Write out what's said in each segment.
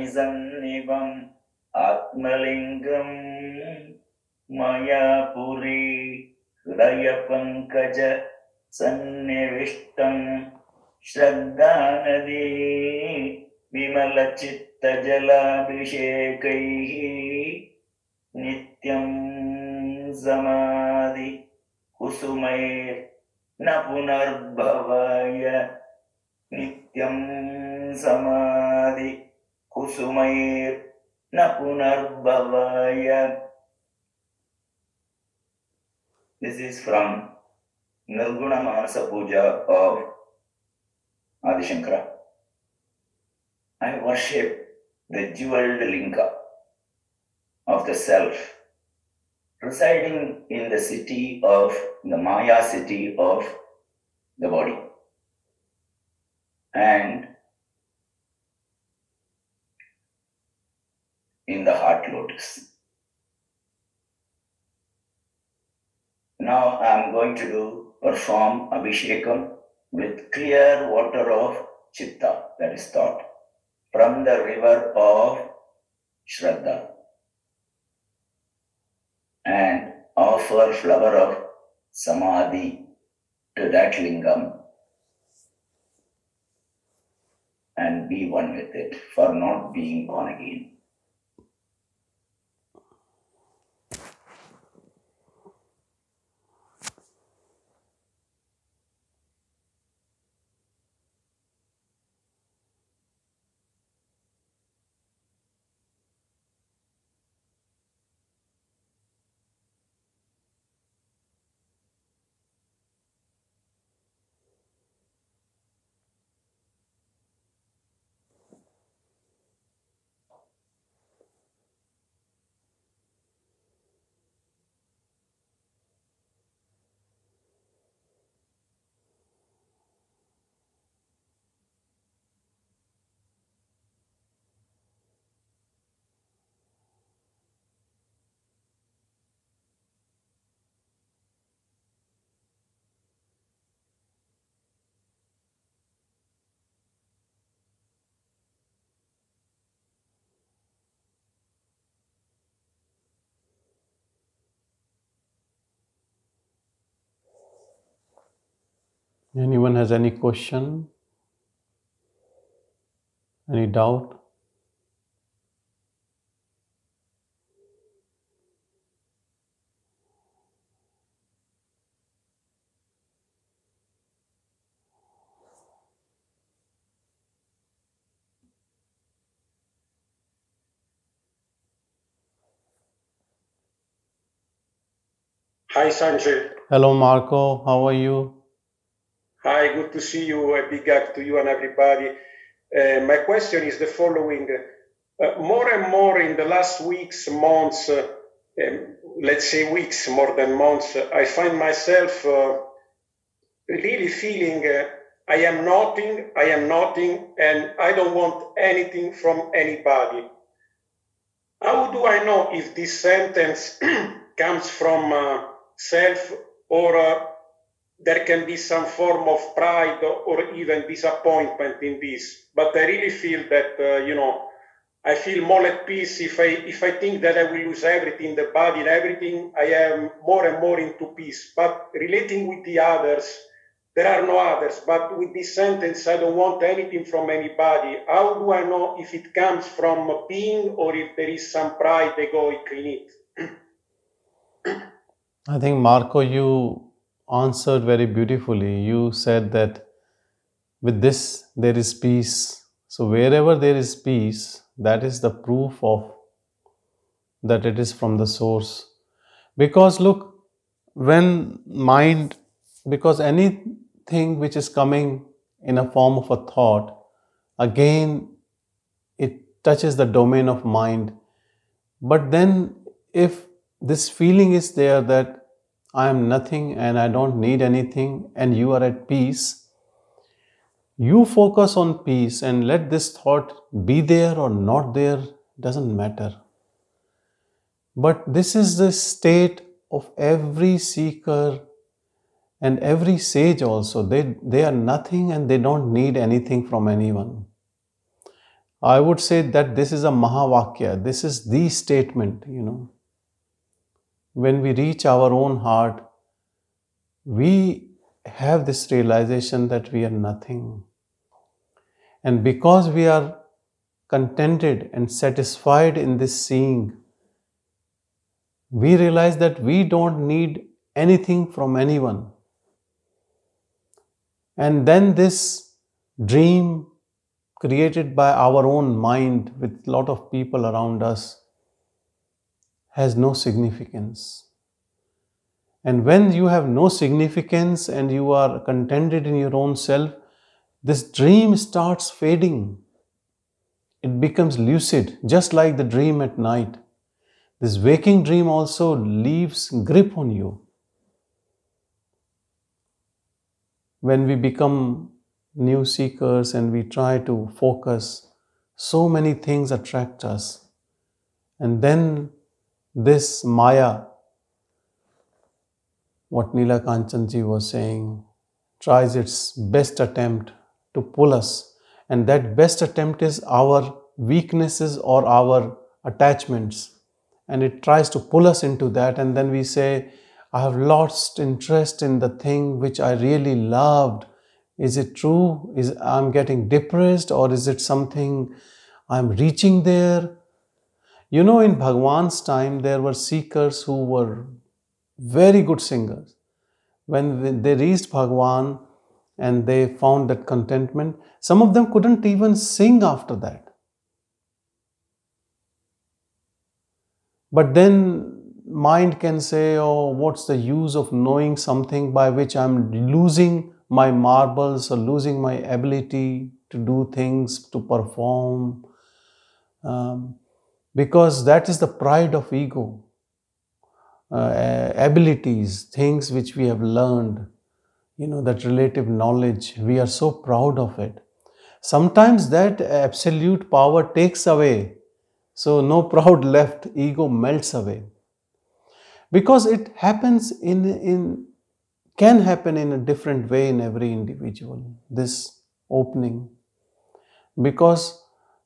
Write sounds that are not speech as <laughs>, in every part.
मणिसन्निभम् आत्मलिङ्गम् मया पुरी हृदयपङ्कज सन्निविष्टम् श्रद्धानदी विमलचित्तजलाभिषेकैः नित्यं समाधि कुसुमैर्न पुनर्भवाय नित्यं समाधि குசுமையீர் நகுணர்பவாய This is from Nirguna Manasa Puja of Adishankara. I worship the jeweled linga of the self residing in the city of the Maya city of the body. And in the heart lotus. Now I am going to do perform Abhishekam with clear water of Chitta, that is thought, from the river of Shraddha. And offer flower of Samadhi to that lingam and be one with it for not being born again. Anyone has any question? Any doubt? Hi, Sanjay. Hello, Marco. How are you? Hi, good to see you. A big hug to you and everybody. Uh, my question is the following. Uh, more and more in the last weeks, months, uh, um, let's say weeks more than months, uh, I find myself uh, really feeling uh, I am nothing, I am nothing, and I don't want anything from anybody. How do I know if this sentence <clears throat> comes from self or there can be some form of pride or even disappointment in this? But I really feel that, uh, you know, I feel more at peace if I if I think that I will lose everything, the body and everything. I am more and more into peace. But relating with the others, there are no others. But with this sentence, I don't want anything from anybody. How do I know if it comes from being or if there is some pride egoic in it? I think, Marco, you answered very beautifully. You said that with this there is peace. So, wherever there is peace, that is the proof of that it is from the source. Because, look, when mind, because anything which is coming in a form of a thought, again, it touches the domain of mind. But then, if this feeling is there that I am nothing and I don't need anything, and you are at peace, you focus on peace and let this thought be there or not there, doesn't matter. But this is the state of every seeker and every sage also, they, they are nothing and they don't need anything from anyone. I would say that this is a Mahavakya, this is the statement, you know. When we reach our own heart, we have this realization that we are nothing. And because we are contented and satisfied in this seeing, we realize that we don't need anything from anyone. And then this dream created by our own mind with a lot of people around us has no significance. And when you have no significance and you are contented in your own self, this dream starts fading. It becomes lucid, just like the dream at night. This waking dream also leaves grip on you. When we become new seekers and we try to focus, so many things attract us. And then this Maya, what Neela Kanchanji was saying, tries its best attempt to pull us. And that best attempt is our weaknesses or our attachments. And it tries to pull us into that. And then we say, I have lost interest in the thing which I really loved. Is it true? Is I'm getting depressed or is it something I'm reaching there? You know, in Bhagwan's time, there were seekers who were very good singers. When they reached Bhagwan and they found that contentment, some of them couldn't even sing after that. But then mind can say, oh, what's the use of knowing something by which I'm losing my marbles or losing my ability to do things, to perform? Um, because that is the pride of ego. Uh, abilities, things which we have learned, you know, that relative knowledge, we are so proud of it. Sometimes that absolute power takes away so, no <laughs> proud left, ego melts away. Because it happens in, in can happen in a different way in every individual, this opening. Because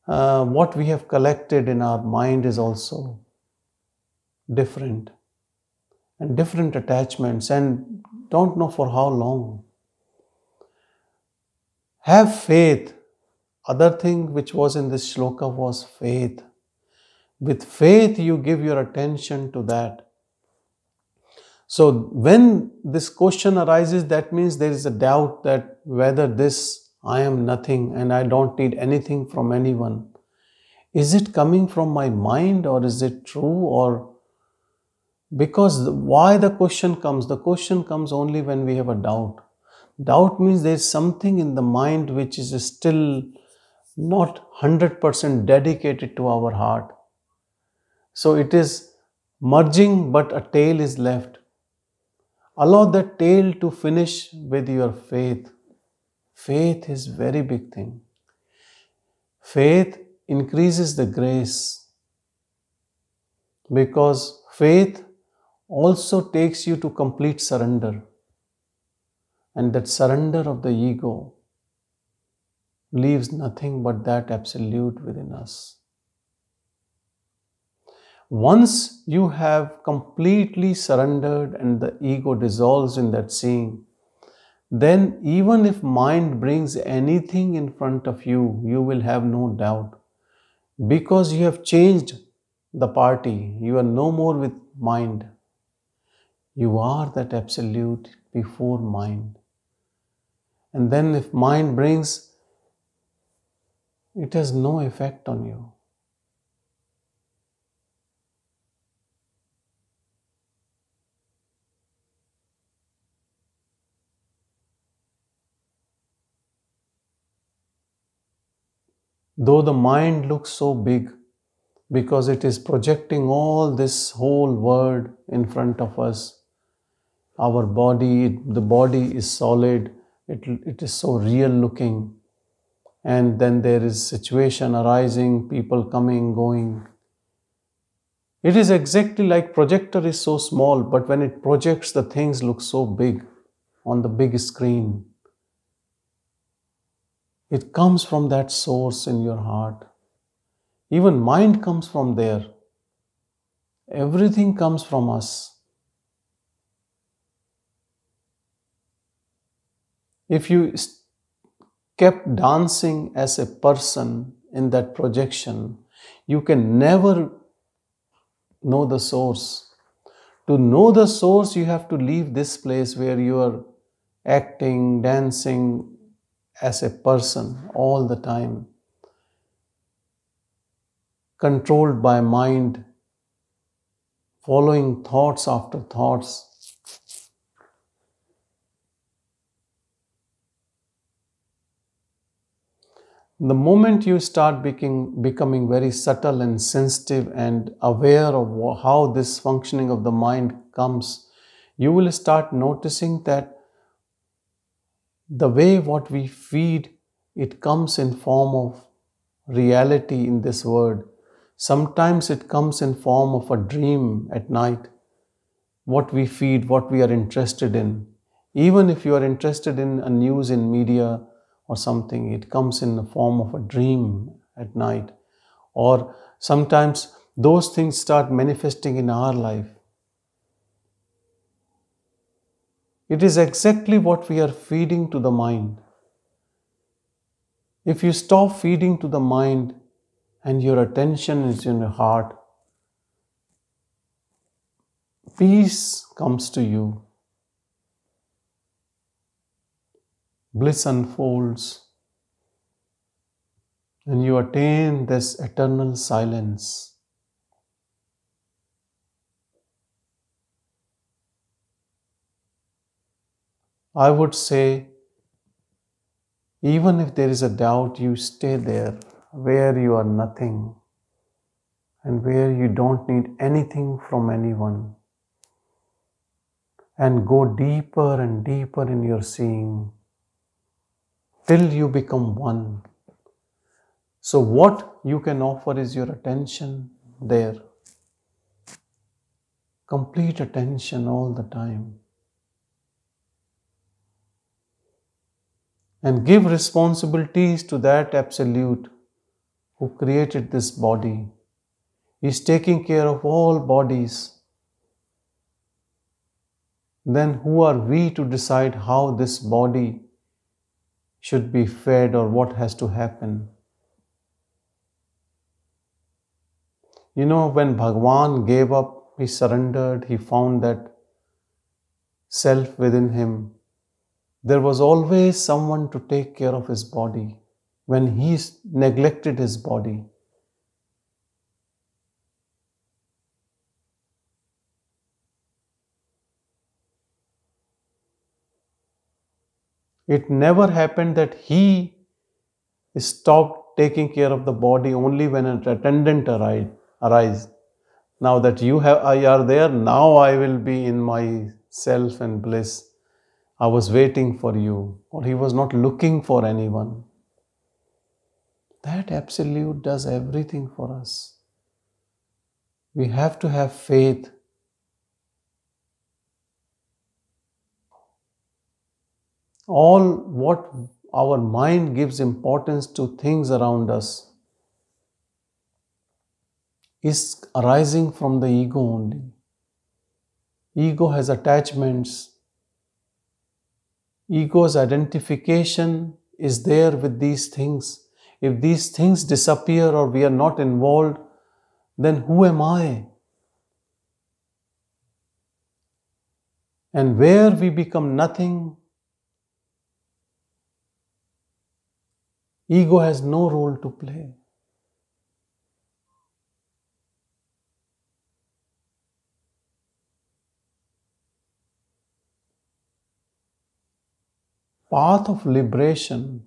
uh, what we have collected in our mind is also different and different attachments, and don't know for how long. Have faith. Other thing which was in this shloka was faith. With faith, you give your attention to that. So, when this question arises, that means there is a doubt that whether this I am nothing and I don't need anything from anyone. Is it coming from my mind or is it true or because why the question comes? The question comes only when we have a doubt. Doubt means there is something in the mind which is still not 100% dedicated to our heart. So it is merging, but a tail is left. Allow that tail to finish with your faith. Faith is very big thing. Faith increases the grace because faith also takes you to complete surrender. And that surrender of the ego leaves nothing but that absolute within us. Once you have completely surrendered and the ego dissolves in that seeing, then even if mind brings anything in front of you, you will have no doubt. Because you have changed the party, you are no more with mind. You are that absolute before mind. And then if mind brings, it has no effect on you. Though the mind looks so big because it is projecting all this whole world in front of us, our body, the body is solid, it, it is so real looking. And then there is situation arising, people coming, going. It is exactly like projector is so small, but when it projects, the things look so big. on the big screen. It comes from that source in your heart. Even mind comes from there. Everything comes from us. If you kept dancing as a person in that projection, you can never know the source. To know the source, you have to leave this place where you are acting, dancing as a person all the time, controlled by mind, following thoughts after thoughts. The moment you start becoming, becoming very subtle and sensitive and aware of how this functioning of the mind comes, you will start noticing that the way what we feed, it comes in form of reality in this world. Sometimes it comes in form of a dream at night. What we feed, what we are interested in. Even if you are interested in a news in media, or something. It comes in the form of a dream at night. Or sometimes those things start manifesting in our life. It is exactly what we are feeding to the mind. If you stop feeding to the mind and your attention is in your heart, peace comes to you. bliss unfolds and you attain this eternal silence. I would say, even if there is a doubt, you stay there where you are nothing and where you don't need anything from anyone. And go deeper and deeper in your seeing till you become one. So, what you can offer is your attention there. Complete attention all the time. And give responsibilities to that Absolute who created this body. is taking care of all bodies. Then, who are we to decide how this body should be fed or what has to happen. You know, when Bhagwan gave up, he surrendered, he found that self within him. There was always someone to take care of his body when he neglected his body. It never happened that he stopped taking care of the body only when an attendant arrives. Now that you have, I are there, now I will be in my self and bliss. I was waiting for you, or he was not looking for anyone. That absolute does everything for us. We have to have faith all what our mind gives importance to things around us is arising from the ego only. Ego has attachments. Ego's identification is there with these things. If these things disappear or we are not involved, then who am I? And where we become nothing, Ego has no role to play. Path of liberation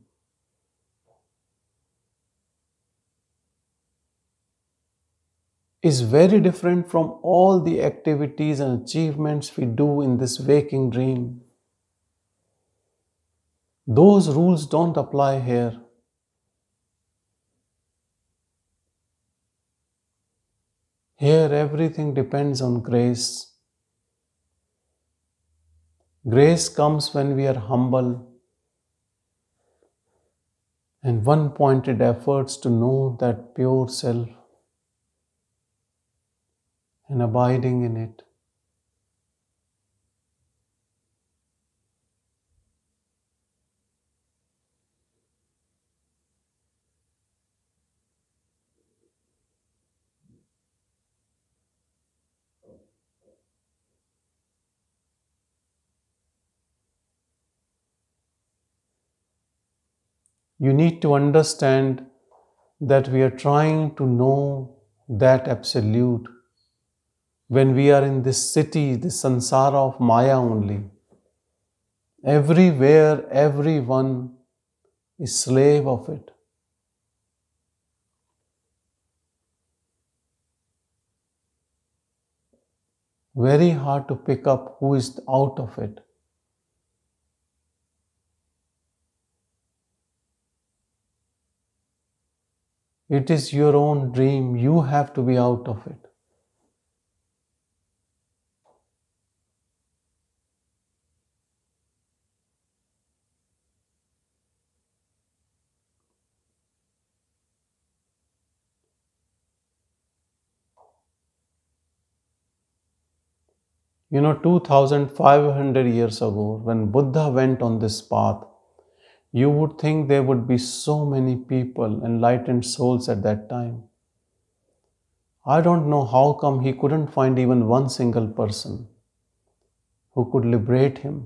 is very different from all the activities and achievements we do in this waking dream. Those rules don't apply here. Here, everything depends on grace. Grace comes when we are humble and one pointed efforts to know that pure self and abiding in it. You need to understand that we are trying to know that absolute when we are in this city, this sansara of Maya only. Everywhere, everyone is slave of it. Very hard to pick up who is out of it. It is your own dream. You have to be out of it. You know, 2500 years ago, when Buddha went on this path, you would think there would be so many people, enlightened souls at that time. I don't know how come he couldn't find even one single person who could liberate him.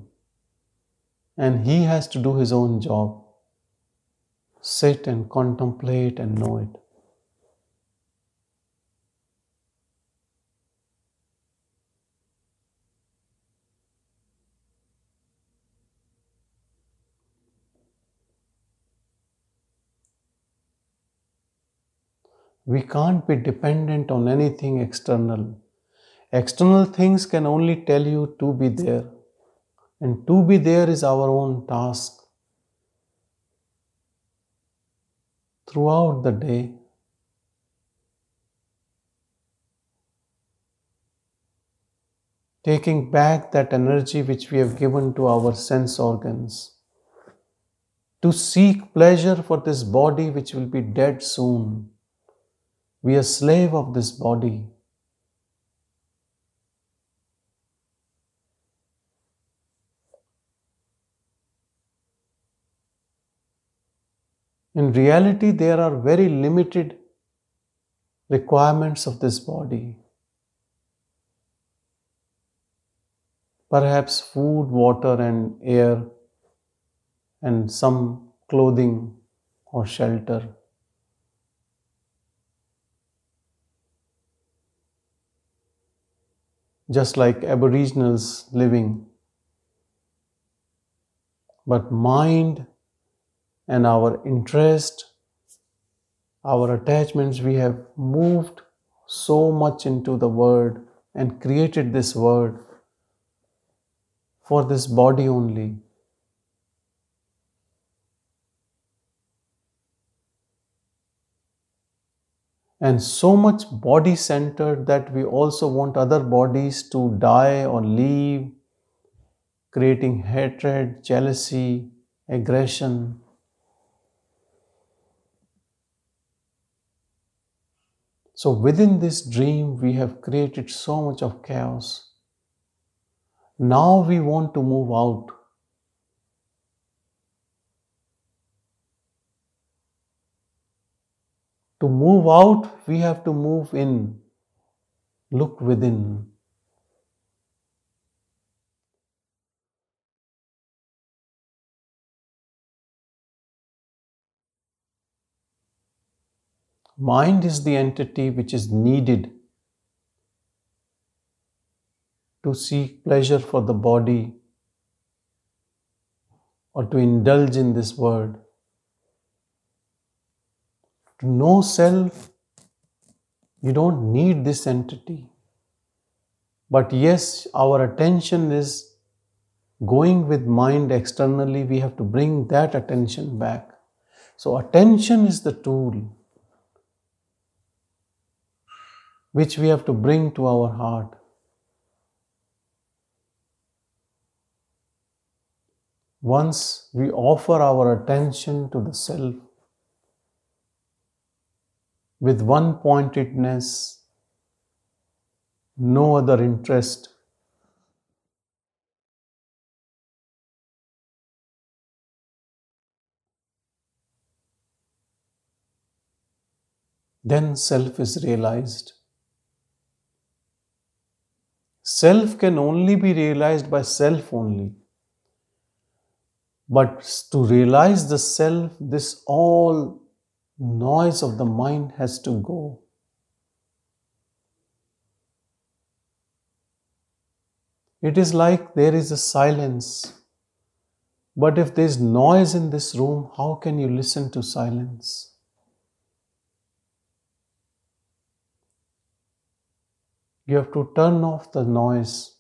And he has to do his own job sit and contemplate and know it. We can't be dependent on anything external. External things can only tell you to be there. And to be there is our own task. Throughout the day, taking back that energy which we have given to our sense organs, to seek pleasure for this body which will be dead soon we are slave of this body. In reality, there are very limited requirements of this body. Perhaps food, water, and air, and some clothing or shelter. Just like Aboriginals living. But mind and our interest, our attachments, we have moved so much into the Word and created this Word for this body only. And so much body centered that we also want other bodies to die or leave, creating hatred, jealousy, aggression. So, within this dream, we have created so much of chaos. Now we want to move out. To move out, we have to move in, look within. Mind is the entity which is needed to seek pleasure for the body or to indulge in this world. To know self, you don't need this entity. But yes, our attention is going with mind externally, we have to bring that attention back. So, attention is the tool which we have to bring to our heart. once we offer our attention to the self with one pointedness, no other interest, then self is realized. Self can only be realized by self only. But to realize the self, this all noise of the mind has to go. It is like there is a silence. But if there is noise in this room, how can you listen to silence? You have to turn off the noise,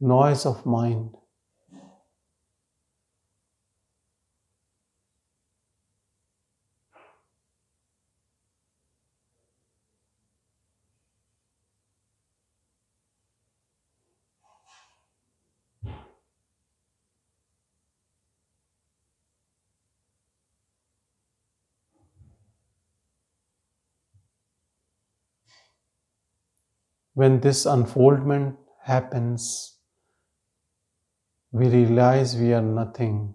noise of mind. When this unfoldment happens, we realize we are nothing.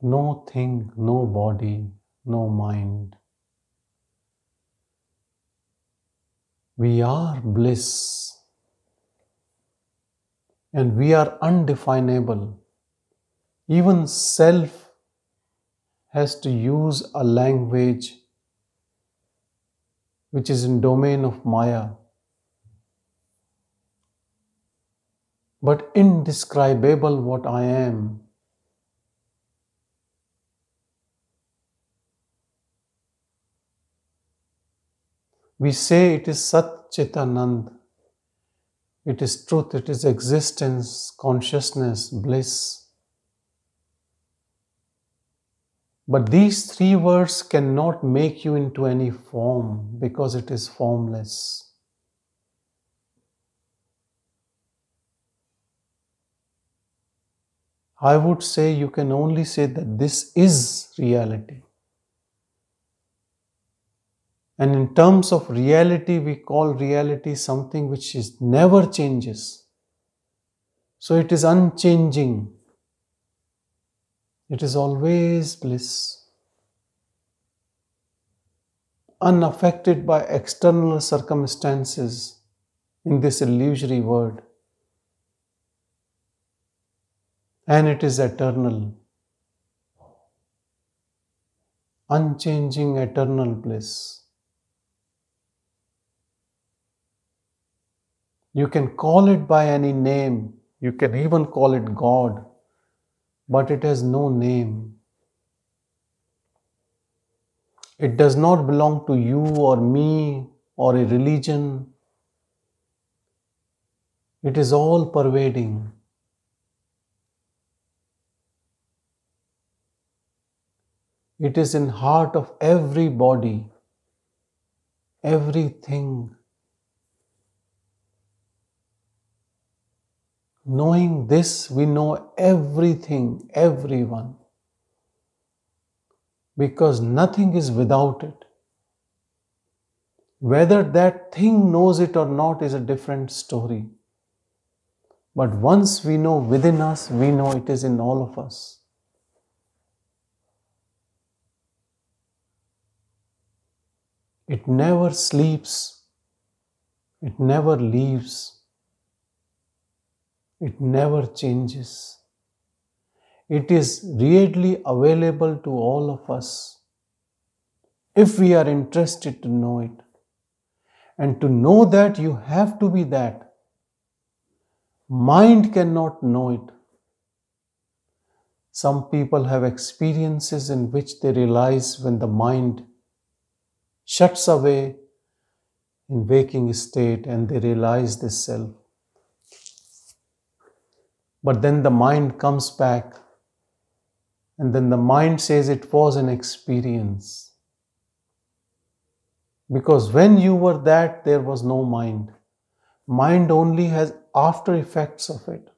No thing, no body, no mind. We are bliss and we are undefinable. Even self has to use a language which is in domain of Maya. But indescribable what I am. We say it is Sat Chitanand. It is truth, it is existence, consciousness, bliss. But these three words cannot make you into any form because it is formless. I would say you can only say that this is reality. And in terms of reality, we call reality something which is never changes. So it is unchanging. It is always bliss, unaffected by external circumstances in this illusory world. And it is eternal, unchanging, eternal bliss. You can call it by any name, you can even call it God but it has no name. It does not belong to you or me or a religion. It is all pervading. It is in heart of every body, everything. Knowing this, we know everything, everyone. Because nothing is without it. Whether that thing knows it or not is a different story. But once we know within us, we know it is in all of us. It never sleeps, it never leaves. It never changes. It is readily available to all of us if we are interested to know it. And to know that, you have to be that. Mind cannot know it. Some people have experiences in which they realize when the mind shuts away in waking state and they realize this self. But then the mind comes back, and then the mind says it was an experience. Because when you were that, there was no mind. Mind only has after effects of it.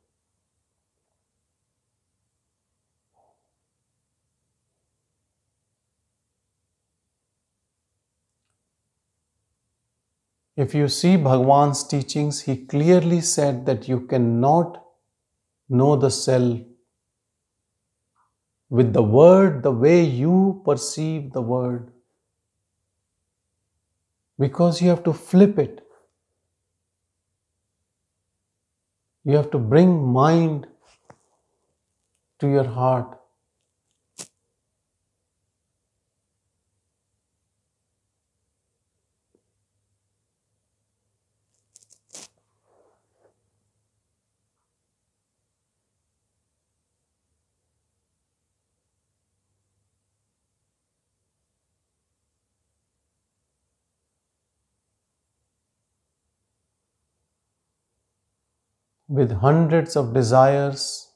If you see Bhagwan's teachings, he clearly said that you cannot know the self with the word the way you perceive the word. Because you have to flip it. You have to bring mind to your heart. With hundreds of desires,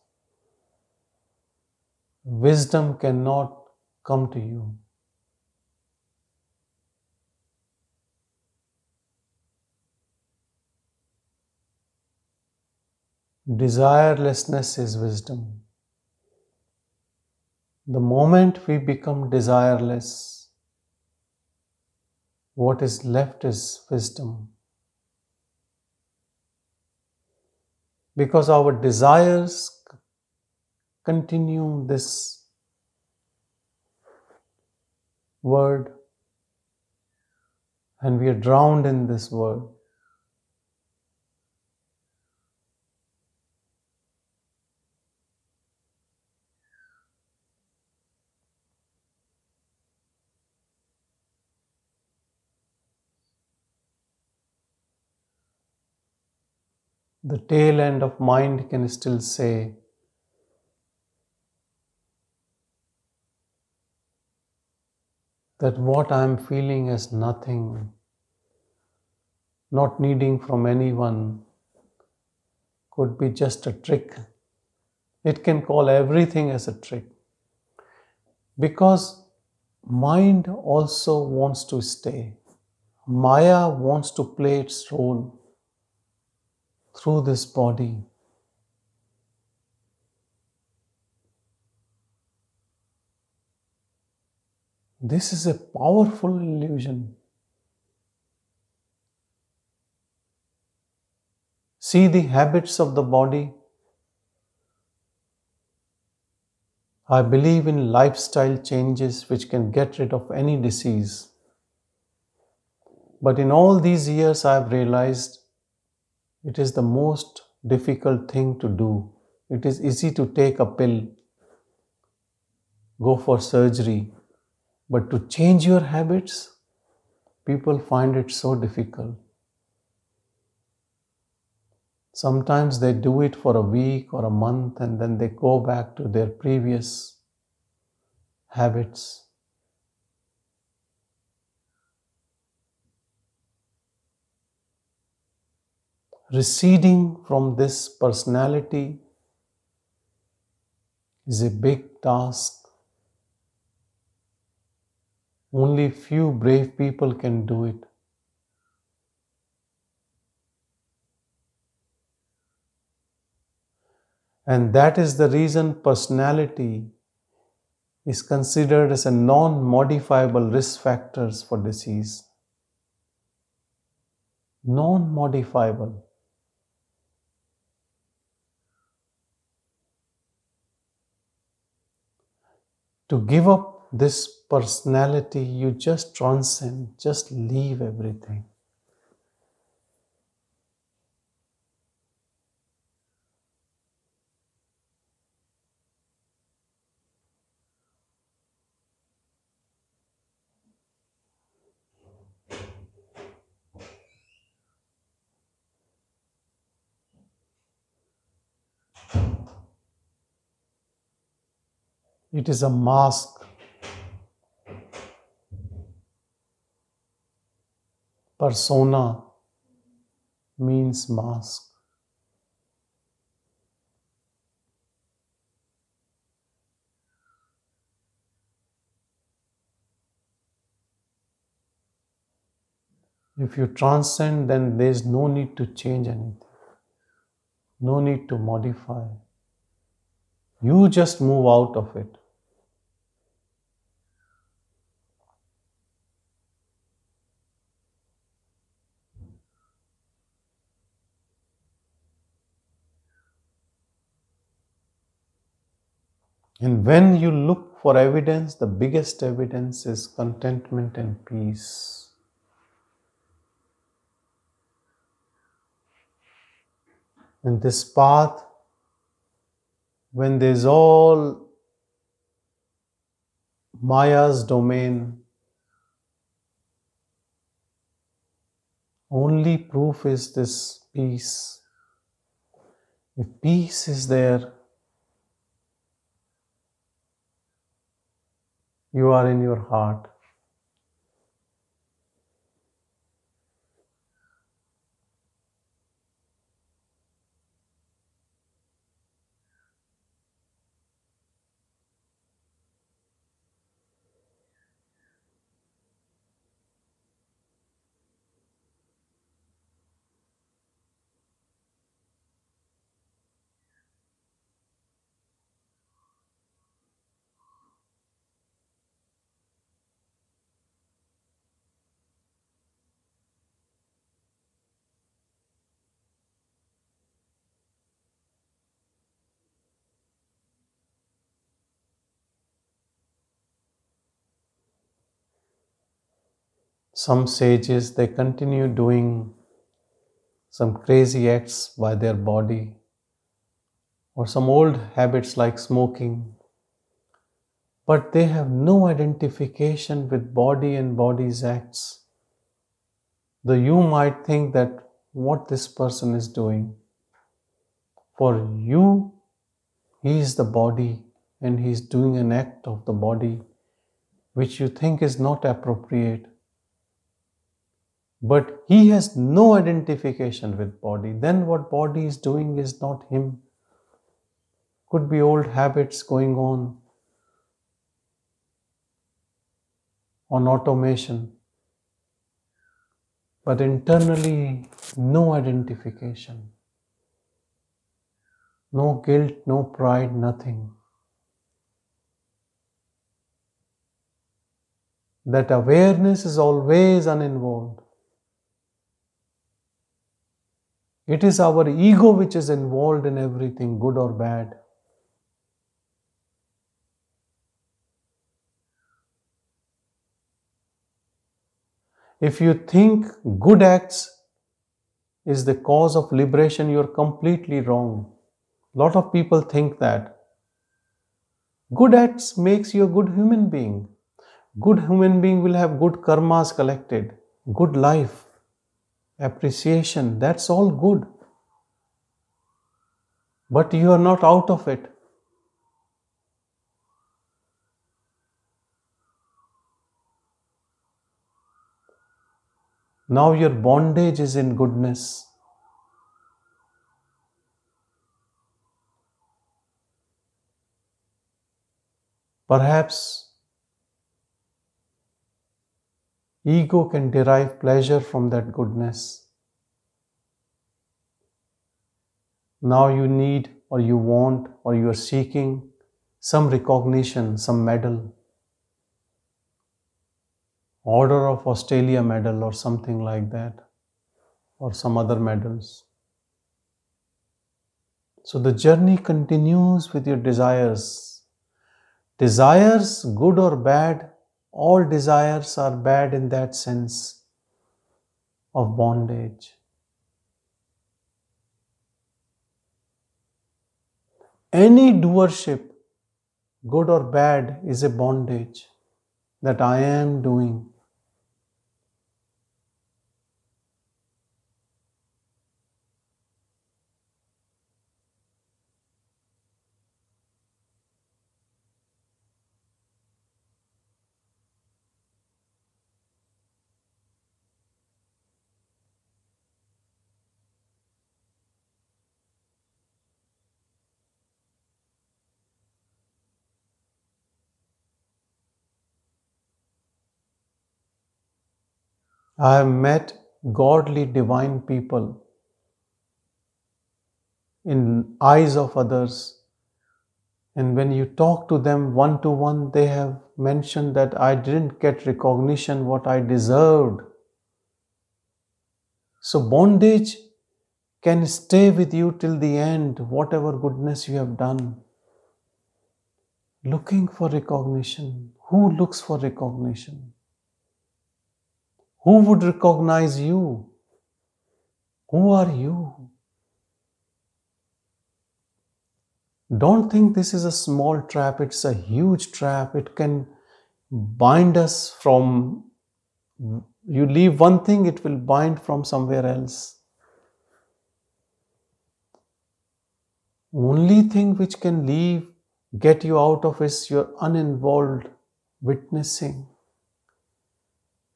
wisdom cannot come to you. Desirelessness is wisdom. The moment we become desireless, what is left is wisdom. Because our desires continue this word and we are drowned in this word. The tail end of mind can still say, that what I am feeling is nothing, not needing from anyone, could be just a trick. It can call everything as a trick. Because mind also wants to stay. Maya wants to play its role through this body. This is a powerful illusion. See the habits of the body. I believe in lifestyle changes which can get rid of any disease. But in all these years, I have realized it is the most difficult thing to do. It is easy to take a pill, go for surgery, but to change your habits, people find it so difficult. Sometimes they do it for a week or a month and then they go back to their previous habits. Receding from this personality is a big task. Only few brave people can do it. And that is the reason personality is considered as a non modifiable risk factors for disease. Non modifiable. To give up this personality, you just transcend, just leave everything. It is a mask. Persona means mask. If you transcend, then there is no need to change anything, no need to modify. You just move out of it. And when you look for evidence, the biggest evidence is contentment and peace. And this path when there's all Maya's domain, only proof is this peace. If peace is there, you are in your heart. Some sages they continue doing some crazy acts by their body or some old habits like smoking, but they have no identification with body and body's acts. Though you might think that what this person is doing, for you, he is the body and he is doing an act of the body which you think is not appropriate but he has no identification with body. Then what body is doing is not him. Could be old habits going on on automation. But internally no identification. No guilt no pride nothing. That awareness is always uninvolved It is our ego which is involved in everything, good or bad. If you think good acts is the cause of liberation, you're completely wrong. Lot of people think that. Good acts makes you a good human being. Good human being will have good karmas collected, good life appreciation, that's all good. But you are not out of it. Now your bondage is in goodness. Perhaps Ego can derive pleasure from that goodness. Now you need, or you want, or you are seeking some recognition, some medal, Order of Australia medal, or something like that, or some other medals. So the journey continues with your desires. Desires, good or bad, all desires are bad in that sense of bondage. Any doership, good or bad, is a bondage that I am doing. I have met godly divine people in eyes of others and when you talk to them one to one they have mentioned that I didn't get recognition what I deserved so bondage can stay with you till the end whatever goodness you have done looking for recognition. Who looks for recognition? Who would recognize you? Who are you? Don't think this is a small trap, it's a huge trap. It can bind us from, you leave one thing, it will bind from somewhere else. Only thing which can leave, get you out of is your uninvolved witnessing,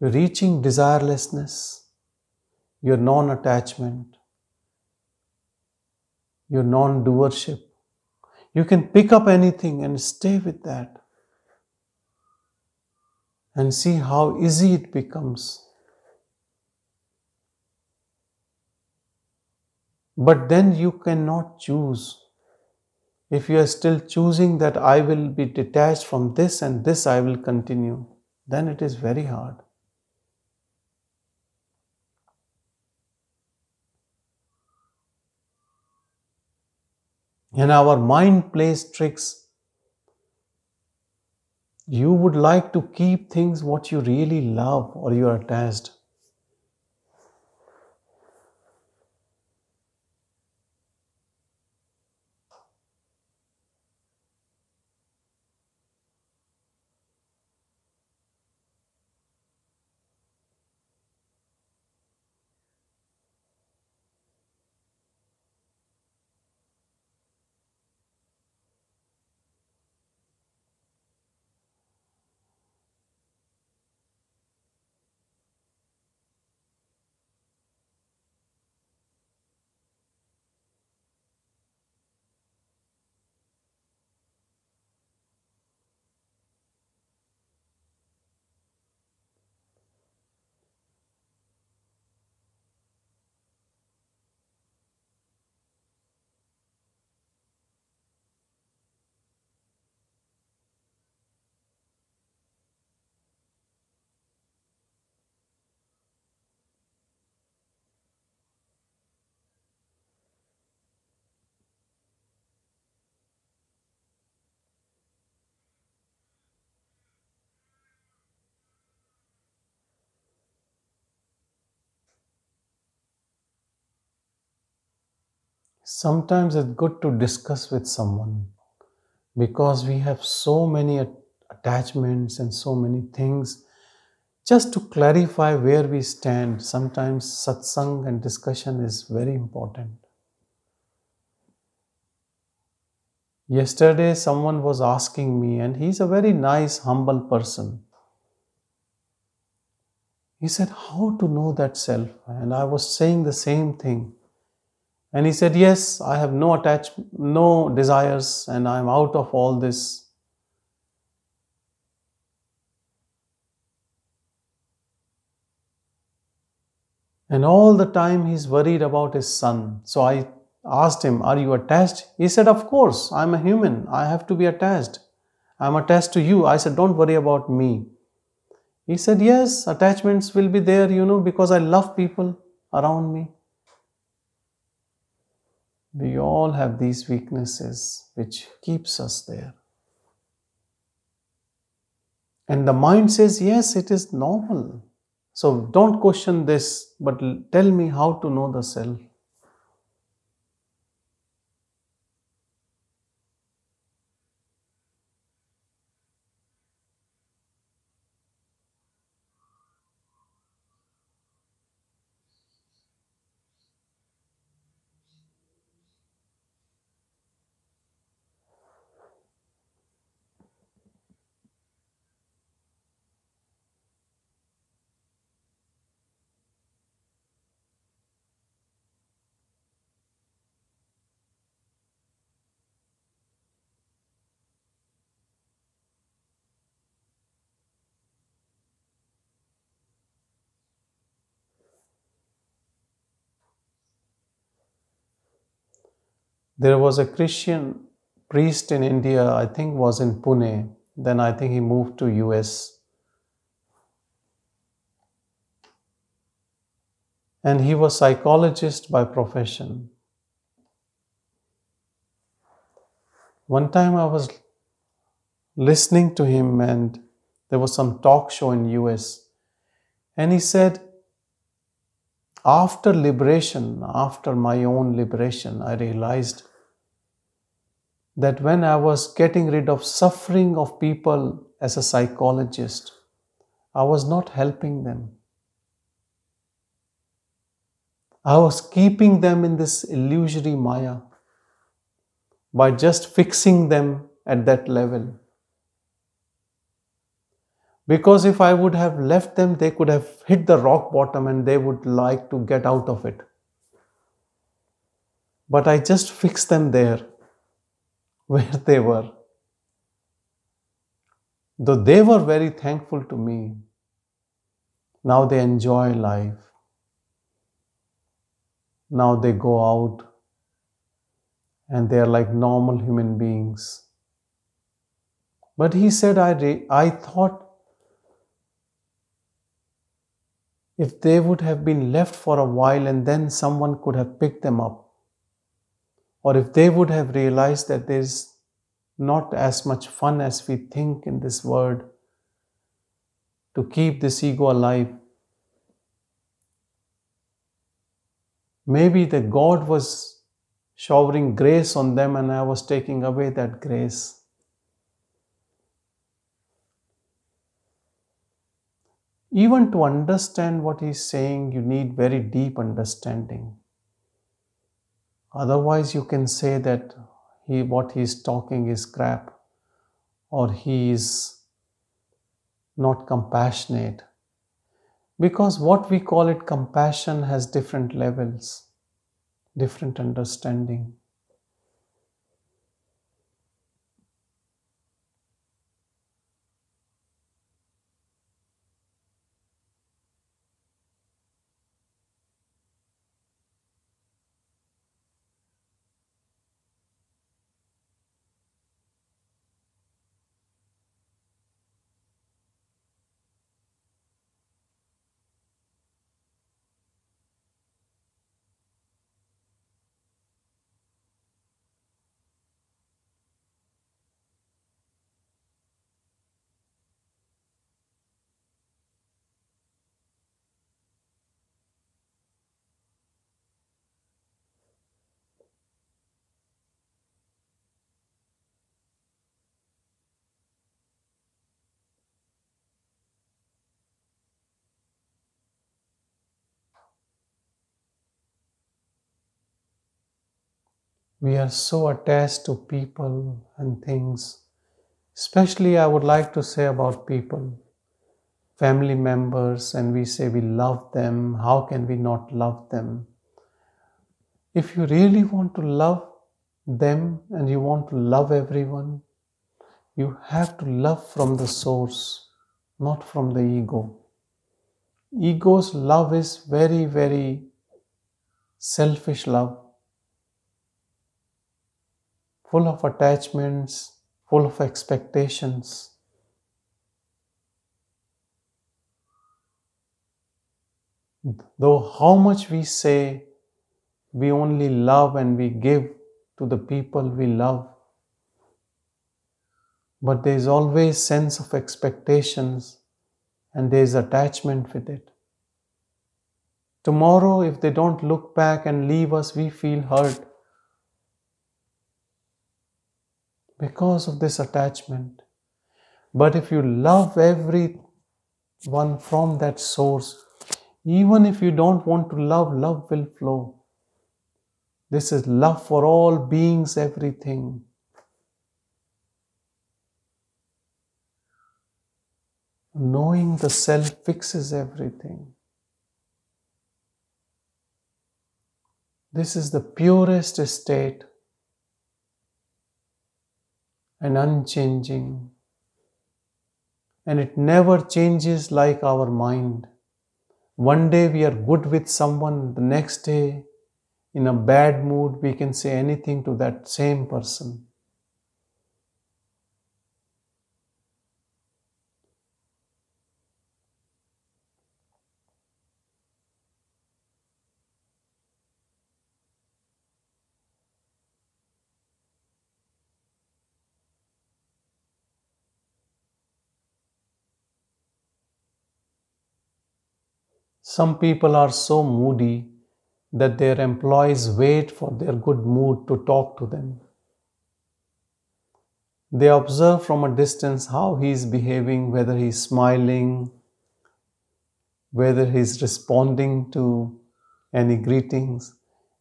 your reaching desirelessness, your non attachment, your non doership. You can pick up anything and stay with that and see how easy it becomes. But then you cannot choose. If you are still choosing that I will be detached from this and this I will continue, then it is very hard. And our mind plays tricks. You would like to keep things what you really love or you are attached. Sometimes it's good to discuss with someone because we have so many attachments and so many things. Just to clarify where we stand, sometimes satsang and discussion is very important. Yesterday, someone was asking me, and he's a very nice, humble person. He said, How to know that self? And I was saying the same thing. And he said, Yes, I have no attachment, no desires, and I am out of all this. And all the time he's worried about his son. So I asked him, Are you attached? He said, Of course, I'm a human. I have to be attached. I'm attached to you. I said, Don't worry about me. He said, Yes, attachments will be there, you know, because I love people around me. We all have these weaknesses which keeps us there. And the mind says, yes, it is normal. So don't question this, but tell me how to know the self. There was a Christian priest in India, I think was in Pune. Then I think he moved to US. And he was psychologist by profession. One time I was listening to him and there was some talk show in US and he said after liberation after my own liberation I realized that when I was getting rid of suffering of people as a psychologist I was not helping them I was keeping them in this illusory Maya by just fixing them at that level. Because if I would have left them, they could have hit the rock bottom and they would like to get out of it. But I just fixed them there <laughs> where they were. Though they were very thankful to me, now they enjoy life. Now they go out and they are like normal human beings. But he said, I, re- I thought if they would have been left for a while and then someone could have picked them up, or if they would have realized that there's not as much fun as we think in this world to keep this ego alive, maybe the God was showering grace on them and I was taking away that grace. Even to understand what he's saying, you need very deep understanding. Otherwise, you can say that he, what he's talking is crap or he is not compassionate. Because what we call it compassion has different levels, different understanding. We are so attached to people and things. Especially, I would like to say about people, family members, and we say we love them. How can we not love them? If you really want to love them and you want to love everyone, you have to love from the source, not from the ego. Ego's love is very, very selfish love full of attachments, full of expectations. Though how much we say we only love and we give to the people we love, but there is always sense of expectations and there is attachment with it. Tomorrow, if they don't look back and leave us, we feel hurt. Because of this attachment. But if you love everyone from that source, even if you don't want to love, love will flow. This is love for all beings, everything. Knowing the self fixes everything. This is the purest state and unchanging. And it never changes like our mind. One day we are good with someone, the next day, in a bad mood, we can say anything to that same person. Some people are so moody that their employees wait for their good mood to talk to them. They observe from a distance how he is behaving, whether he is smiling, whether he is responding to any greetings,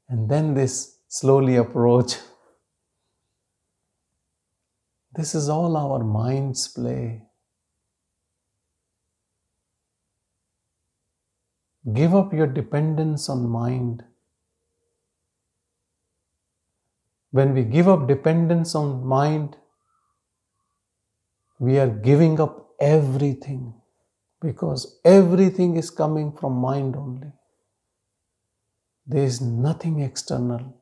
and then they slowly approach. <laughs> This is all our mind's play. Give up your dependence on mind. When we give up dependence on mind, we are giving up everything because everything is coming from mind only. There is nothing external.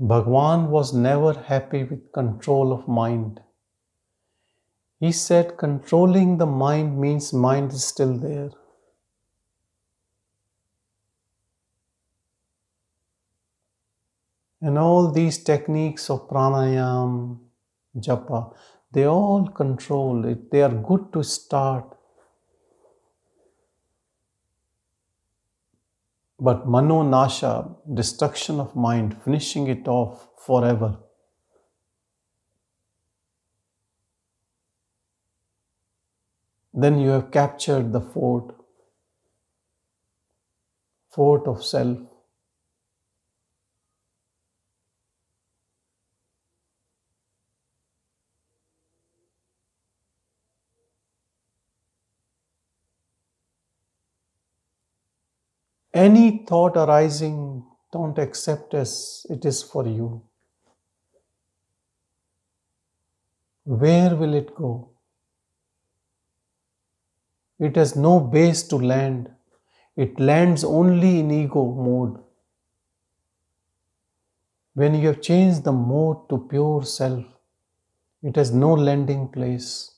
Bhagwan was never happy with control of mind. He said controlling the mind means mind is still there. And all these techniques of pranayam, japa, they all control it. They are good to start. But mano nasha, destruction of mind, finishing it off forever. Then you have captured the fort, fort of self. Any thought arising, don't accept as it is for you. Where will it go? It has no base to land. It lands only in ego mode. When you have changed the mode to pure self, it has no landing place.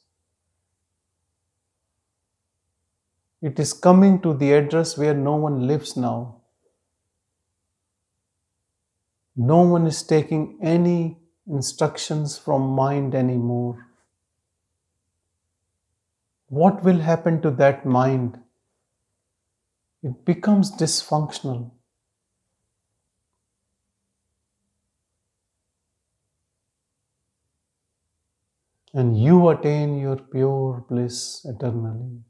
It is coming to the address where no one lives now. No one is taking any instructions from mind anymore. What will happen to that mind? It becomes dysfunctional. And you attain your pure bliss eternally.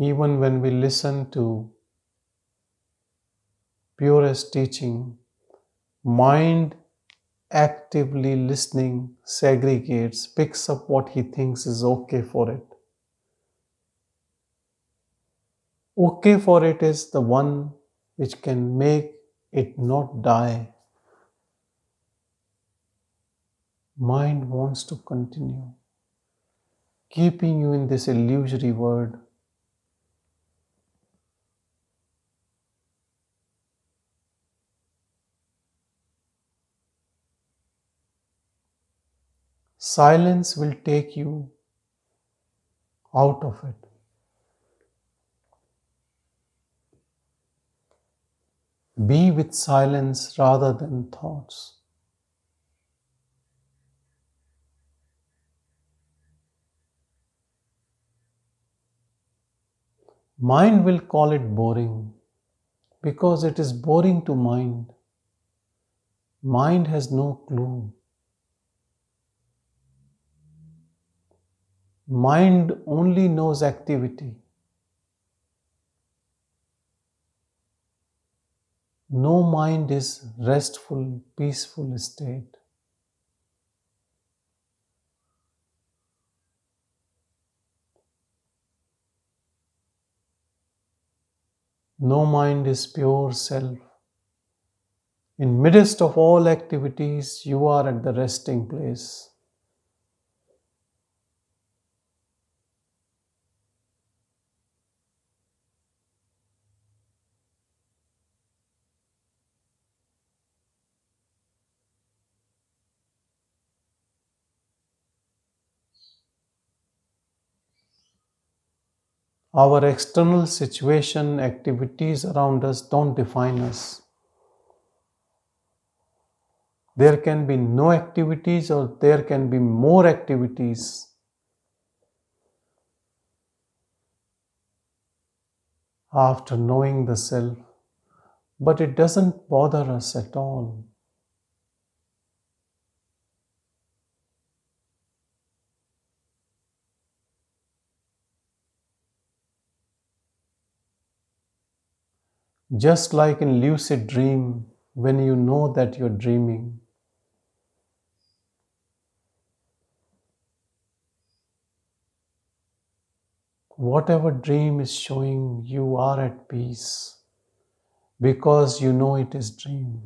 Even when we listen to purest teaching, mind actively listening segregates, picks up what he thinks is okay for it. Okay for it is the one which can make it not die. mind wants to continue, keeping you in this illusory world. Silence will take you out of it. Be with silence rather than thoughts. Mind will call it boring because it is boring to mind. Mind has no clue. Mind only knows activity. No mind is restful, peaceful state. No mind is pure self. In midst of all activities, you are at the resting place. Our external situation, activities around us don't define us. There can be no activities or there can be more activities. After knowing the self, but it doesn't bother us at all. Just like in lucid dream, when you know that you're dreaming, whatever dream is showing, you are at peace because you know it is dream.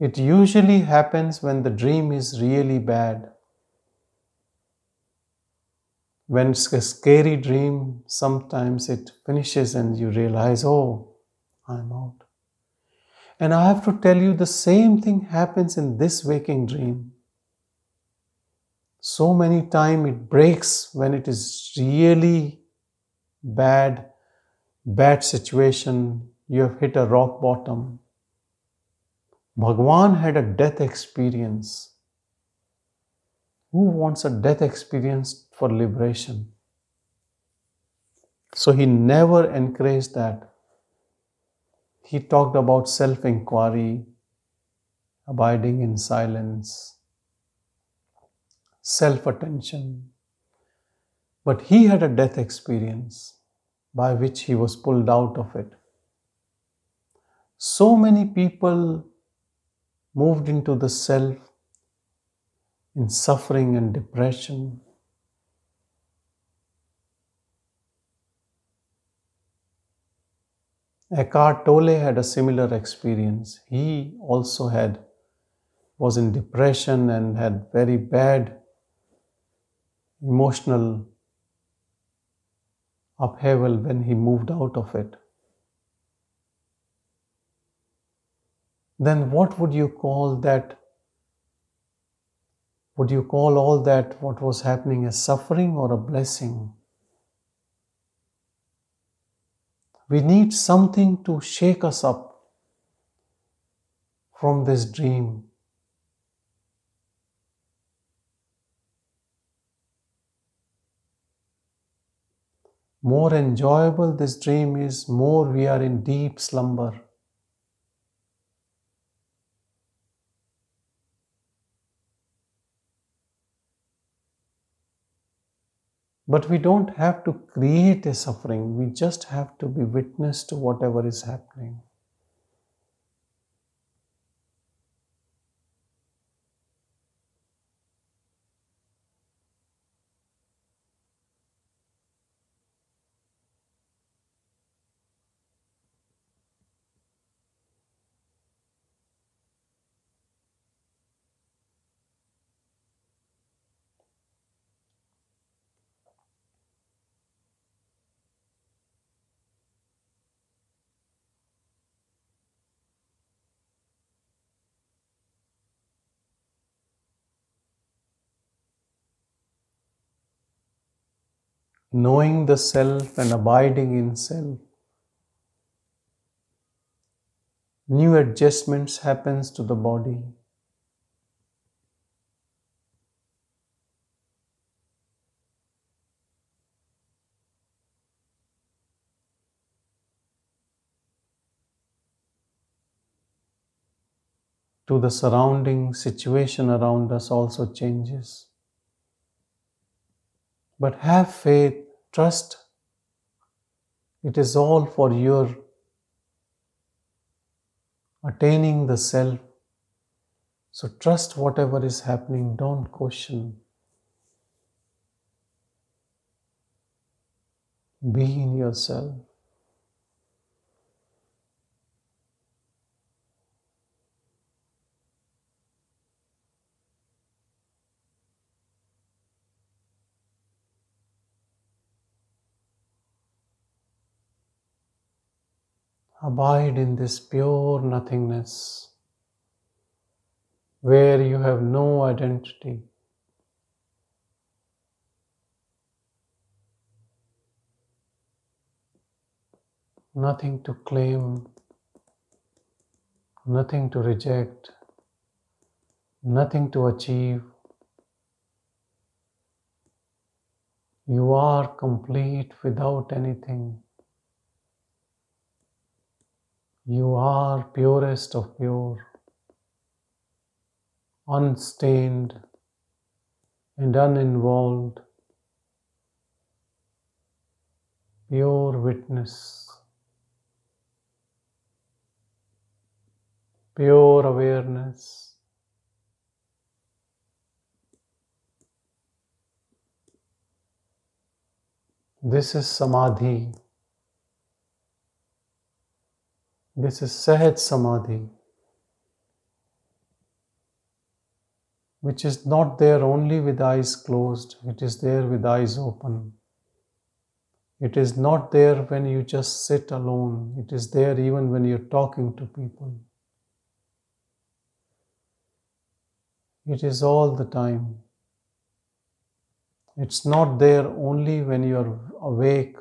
It usually happens when the dream is really bad. When it's a scary dream, sometimes it finishes and you realize, oh, I'm out. And I have to tell you, the same thing happens in this waking dream. So many times it breaks when it is really bad, bad situation. You have hit a rock bottom Bhagwan had a death experience. Who wants a death experience for liberation? So he never encouraged that. He talked about self inquiry, abiding in silence, self attention. But he had a death experience by which he was pulled out of it. So many people moved into the self in suffering and depression. Eckhart Tolle had a similar experience. He also had was in depression and had very bad emotional upheaval when he moved out of it. Then what would you call that? Would you call all that what was happening as suffering or a blessing? We need something to shake us up from this dream. More enjoyable this dream is, more we are in deep slumber. But we don't have to create a suffering, we just have to be witness to whatever is happening. Knowing the self and abiding in self. New adjustments happens to the body. to the surrounding situation around us also changes. But have faith, trust. It is all for your attaining the self. So trust whatever is happening, don't question. Be in yourself. Abide in this pure nothingness where you have no identity. Nothing to claim, nothing to reject, nothing to achieve. You are complete without anything. You are purest of pure, unstained and uninvolved, pure witness, pure awareness. This is samadhi. This is Sahaj Samadhi, which is not there only with eyes closed, it is there with eyes open. It is not there when you just sit alone, it is there even when you're talking to people. It is all the time. It's not there only when you're awake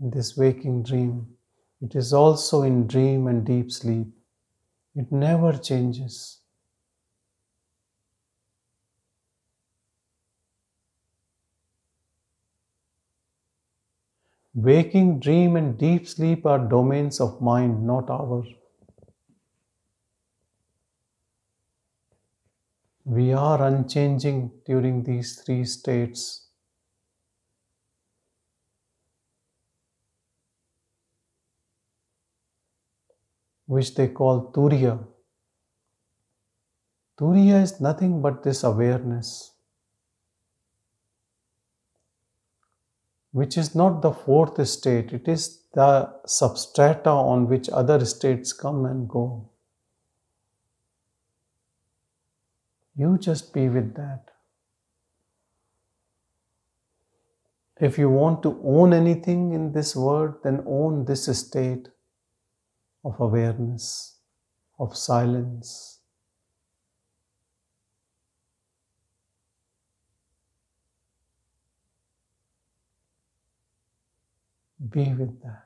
in this waking dream. It is also in dream and deep sleep. It never changes. Waking, dream, and deep sleep are domains of mind, not ours. We are unchanging during these three states. Which they call Turiya. Turiya is nothing but this awareness, which is not the fourth state, it is the substrata on which other states come and go. You just be with that. If you want to own anything in this world, then own this state of awareness, of silence. Be with that.